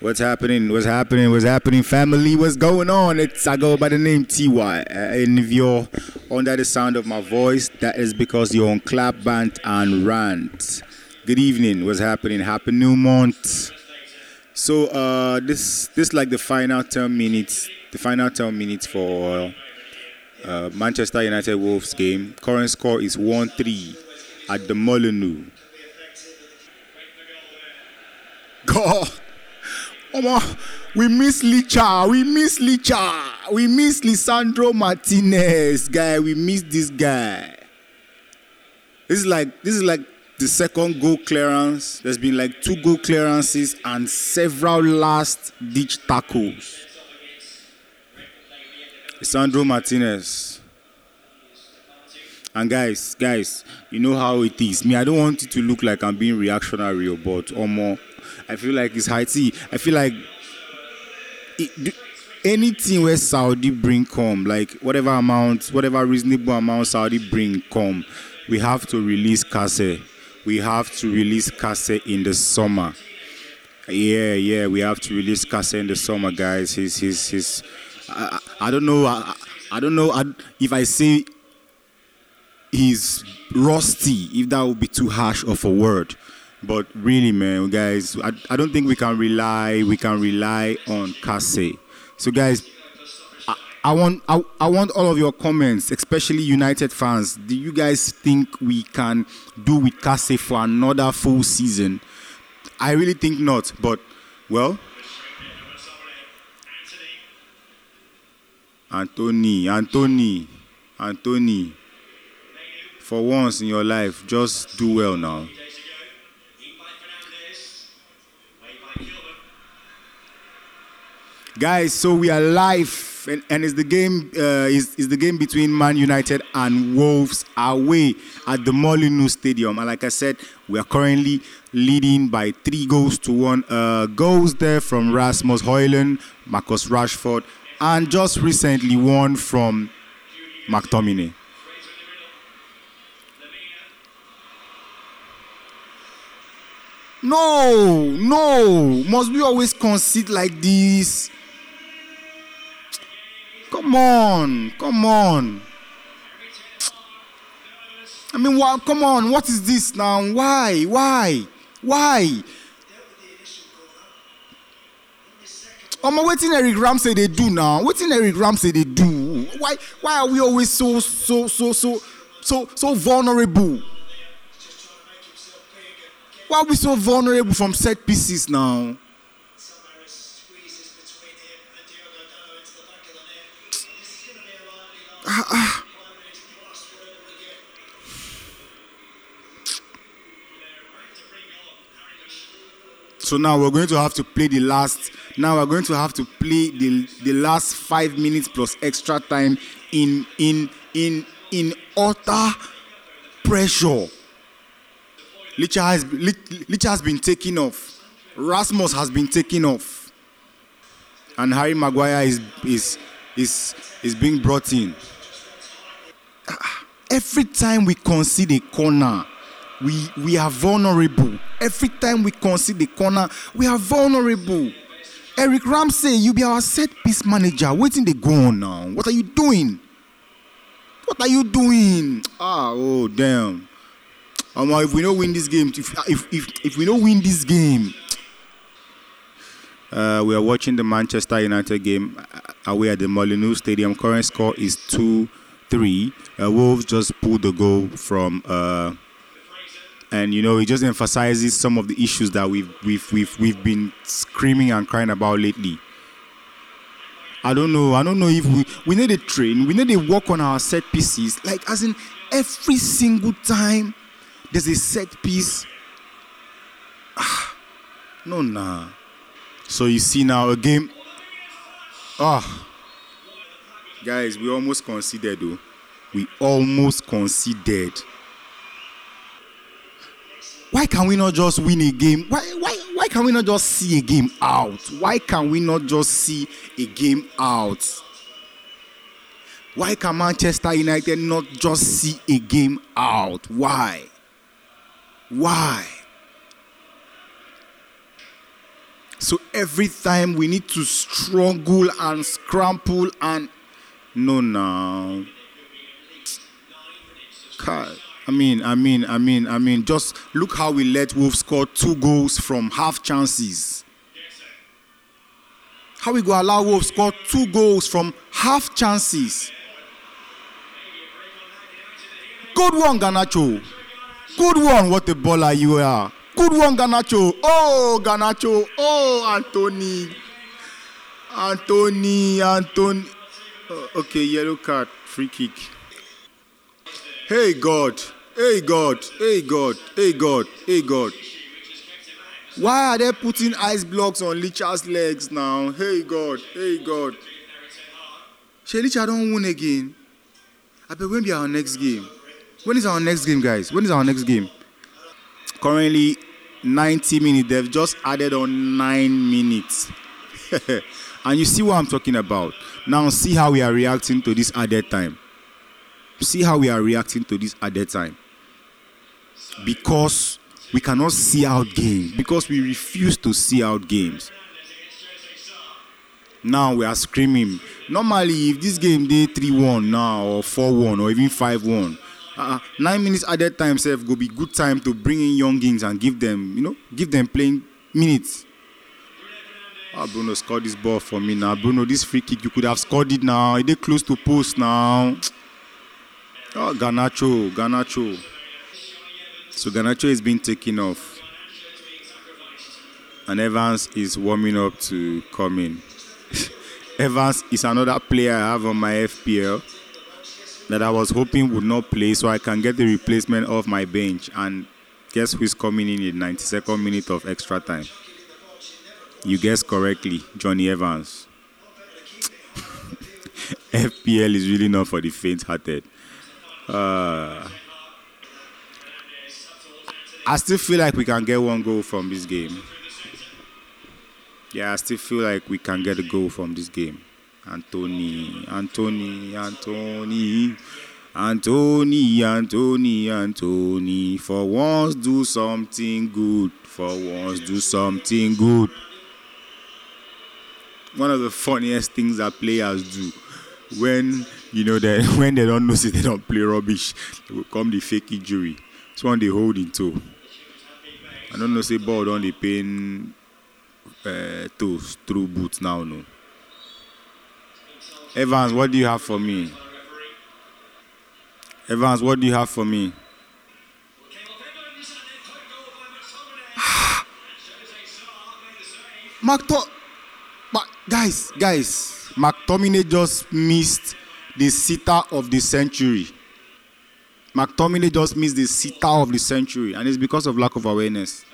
What's happening? What's happening? What's happening, family? What's going on? It's I go by the name TY. Uh, and if you're under the sound of my voice, that is because you're on Clap Band and Rant. Good evening. What's happening? Happy new month. So uh, this this like the final 10 minutes, the final 10 minutes for uh, Manchester United Wolves game. Current score is 1-3 at the Molineux. God. Omo, we miss Licha. We miss Licha. We miss Lisandro Martinez, guy. We miss this guy. This is like this is like the second goal clearance. There's been like two goal clearances and several last ditch tackles. Lisandro Martinez. And guys, guys, you know how it is. Me, I don't want it to look like I'm being reactionary, but more. I feel like it's high tea. I feel like it, anything where Saudi bring come, like whatever amount, whatever reasonable amount Saudi bring come, we have to release Kase. We have to release Kase in the summer. Yeah, yeah, we have to release Kase in the summer, guys. He's, he's, he's. I, I don't know. I, I don't know if I say he's rusty, if that would be too harsh of a word. But really, man, guys, I, I don't think we can rely we can rely on Kase. So, guys, I, I want I, I want all of your comments, especially United fans. Do you guys think we can do with Kase for another full season? I really think not. But well, Antony, Antony, Antony. For once in your life, just do well now. Guys so we are live and, and it's the game uh, is, is the game between man united and wolves away at the molineux stadium. And like i said we are currently leading by three goals to one uh, goals there from rasmus Højlund, marcus rashford and just recently one from mctominay. No no must we always concede like this Come on, come on. I mean, what, come on, what is this now? Why? Why? Why? I'm waiting Eric Ramsey they do now. Waiting Eric Ramsey they do. Why why are we always so so so so so so vulnerable? Why are we so vulnerable from set pieces now? So now we're going to have to play the last. Now we're going to have to play the the last five minutes plus extra time in in in in utter pressure. Licha has Licha has been taken off. Rasmus has been taken off, and Harry Maguire is is is is being brought in. Every time we concede a corner, we, we are vulnerable. Every time we concede a corner, we are vulnerable. Eric Ramsay, you be our set piece manager. Waiting the go on now. What are you doing? What are you doing? Ah, oh damn. Um, if we don't win this game, if if if, if we don't win this game, uh, we are watching the Manchester United game away at the Molineux Stadium. Current score is two three. Uh, Wolves just pulled the goal from. Uh, and you know, it just emphasizes some of the issues that we've we've we've we've been screaming and crying about lately. I don't know. I don't know if we we need a train. We need to work on our set pieces. Like as in every single time there's a set piece. Ah, no, nah. So you see now a game. Ah. Guys, we almost conceded though. We almost conceded. Why can we not just win a game? Why, why, why can we not just see a game out? Why can we not just see a game out? Why can Manchester United not just see a game out? Why? Why? So every time we need to struggle and scramble and no now. I mean, I mean, I mean, I mean, just look how we let Wolves score two goals from half chances. How we go allow Wolves score two goals from half chances. Good one, Garnacho. Good one, what a baller you are. Good one, Garnacho. Oh, Garnacho. Oh, Antony. Antony, Antony. Oh, okay, yellow card, free kick. Hey God, hey God, hey God, hey God, hey God. Why are they putting ice blocks on Licha's legs now? Hey God, hey God. Shey Licha don't win again. I bet when be our next game? When is our next game, guys? When is our next game? Currently 90 minutes. They've just added on 9 minutes. and you see what I'm talking about. Now see how we are reacting to this added time. See how we are reacting to this at added time. Because we cannot see out games. Because we refuse to see out games. Now we are screaming. Normally, if this game day 3-1 now or 4-1 or even 5-1, uh, nine minutes at added time self go be good time to bring in youngins and give them, you know, give them playing minutes. Ah, Bruno scored this ball for me now. Bruno, this free kick, you could have scored it now. It close to post now. Oh, Garnacho, Garnacho. So Garnacho is being taken off. And Evans is warming up to come in. Evans is another player I have on my FPL that I was hoping would not play so I can get the replacement off my bench. And guess who is coming in in 92nd minute of extra time? You guessed correctly, Jonny Evans. FPL is really not for the faint-hearted. Uh, I still feel like we can get one goal from this game. Yeah, I still feel like we can get a goal from this game. Antony, Antony, Antony, Antony, Antony, Antony. For once, do something good. For once, do something good. One of the funniest things that players do when you know that when they don't know say they don't play rubbish, they will come the fake injury. It's one they hold in toe. I don't know say ball on the pain uh, toes through boots now no. Evans, what do you have for me? Evans, what do you have for me? McTo- but guys, guys, McTominay just missed the sitter of the century. McTominay just missed the sitter of the century, and it's because of lack of awareness.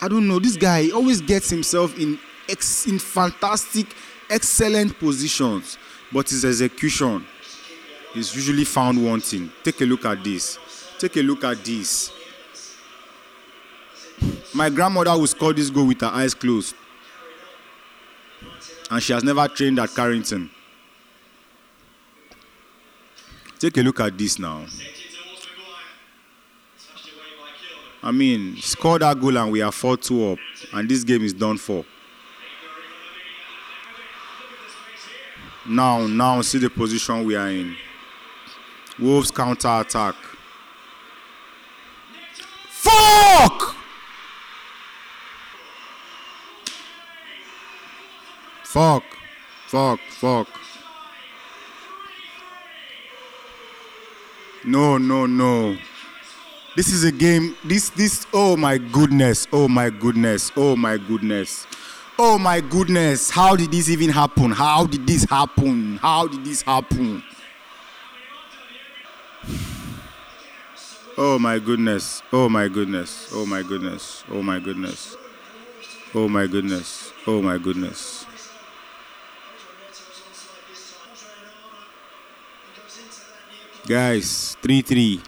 I don't know. This guy always gets himself in ex- in fantastic, excellent positions, but his execution is usually found wanting. Take a look at this. Take a look at this. My grandmother would score this goal with her eyes closed, and she has never trained at Carrington. Take a look at this now. I mean, score that goal and we are 4 2 up, and this game is done for. Now, now, see the position we are in. Wolves counter attack. Fuck! Fuck. Fuck. Fuck. No, no, no. This is a game. This, this, oh my goodness. Oh my goodness. Oh my goodness. Oh my goodness. How did this even happen? How did this happen? How did this happen? Oh my goodness. Oh my goodness. Oh my goodness. Oh my goodness. Oh my goodness. Oh my goodness. Guys, 3 3.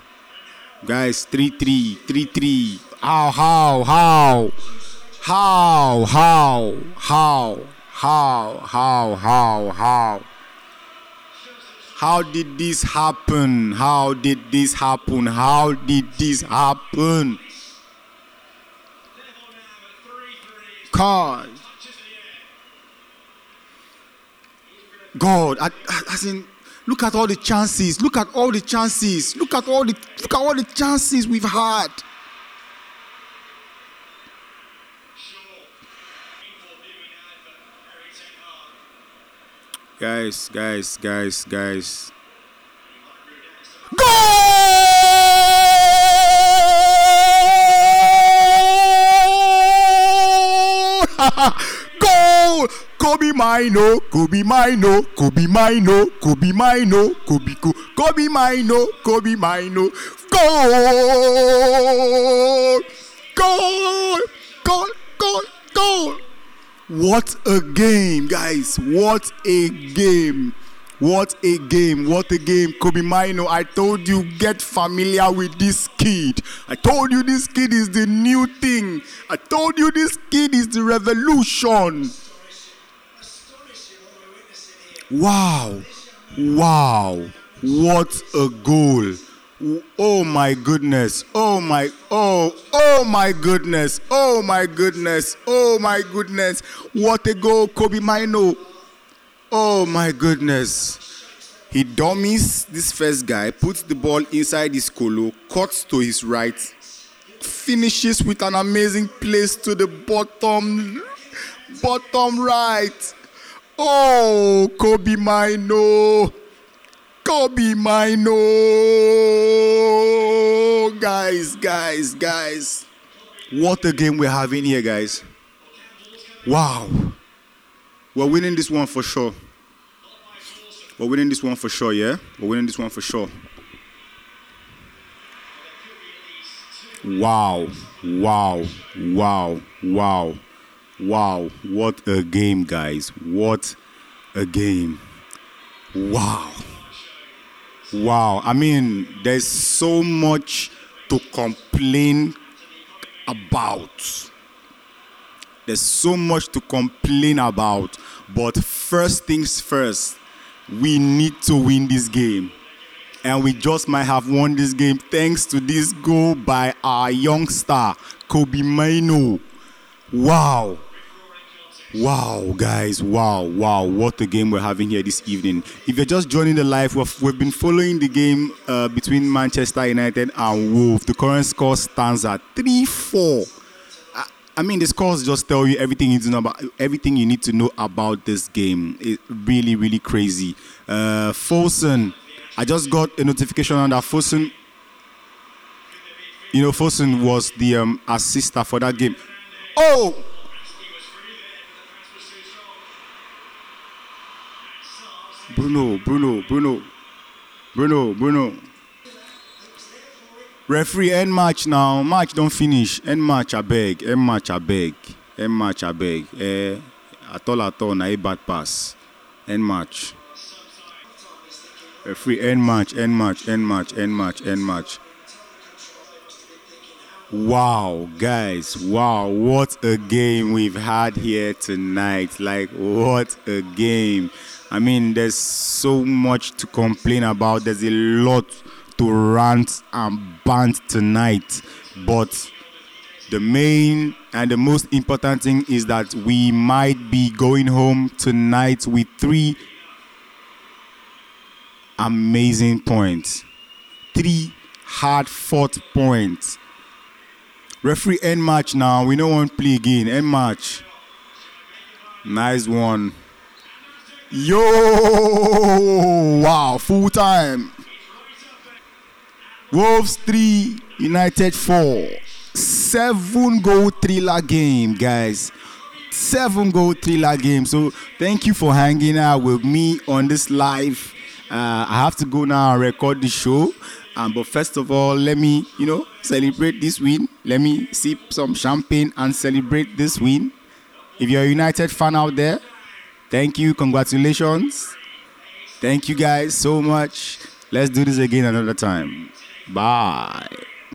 Guys, 3 3. 3 3. How, how, how? How, how, how, how, how, how, how? How did this happen? How did this happen? How did this happen? God. God, I, I, as in, look at all the chances. Look at all the chances. Look at all the look at all the chances we've had. Guys, guys, guys, guys. Goal! Goal! Kobbie Mainoo, Kobbie Mainoo, Kobbie Mainoo, Kobbie Mainoo, Kobe Ko, Kobbie Mainoo, Kobbie Mainoo. Goal! Goal! Goal! Goal! Goal! What a game, guys! What a game! What a game! What a game! Kobbie Mainoo, I told you, get familiar with this kid. I told you this kid is the new thing. I told you this kid is the revolution. Wow! Wow! What a goal! Oh my goodness! Oh my! Oh! Oh my goodness! Oh my goodness! Oh my goodness! What a goal, Kobbie Mainoo! Oh my goodness. He dummies this first guy, puts the ball inside his colo, cuts to his right, finishes with an amazing place to the bottom, bottom right. Oh, Kobbie Mainoo. Kobbie Mainoo. Guys, guys, guys. What a game we're having here, guys. Wow. We're winning this one for sure. We're winning this one for sure, yeah? We're winning this one for sure. Wow. Wow. Wow. Wow. Wow. What a game, guys. What a game. Wow. Wow. I mean, there's so much to complain about. There's so much to complain about. But first things first, we need to win this game. And we just might have won this game thanks to this goal by our young star, Kobbie Mainoo. Wow. Wow, guys. Wow, wow. What a game we're having here this evening. If you're just joining the live, we've, we've been following the game uh, between Manchester United and Wolves. The current score stands at 3 4. I mean, the scores just tell you everything you know about everything you need to know about this game. It's really, really crazy. Uh, Fosun, I just got a notification on that Fosun. You know, Fosun was the um, assister for that game. Oh, Bruno, Bruno, Bruno, Bruno, Bruno. Referee end match now. Match don't finish. End match I beg. End match I beg. End match I beg. Eh, at all at all na a bad pass. End match. Referee end match. End match. End match. End match. End match. Wow, guys, wow, what a game we've had here tonight. Like, what a game. I mean, there's so much to complain about. There's a lot to rant and bant tonight. But the main and the most important thing is that we might be going home tonight with three amazing points. Three hard fought points. Referee end match now. We don't want play again. End match. Nice one. Yo! Wow, full time. Wolves 3, United 4. Seven goal thriller game, guys. Seven goal thriller game. So thank you for hanging out with me on this live. Uh, I have to go now and record the show. Um, but first of all, let me, you know, celebrate this win. Let me sip some champagne and celebrate this win. If you're a United fan out there, thank you. Congratulations. Thank you guys so much. Let's do this again another time. Bye.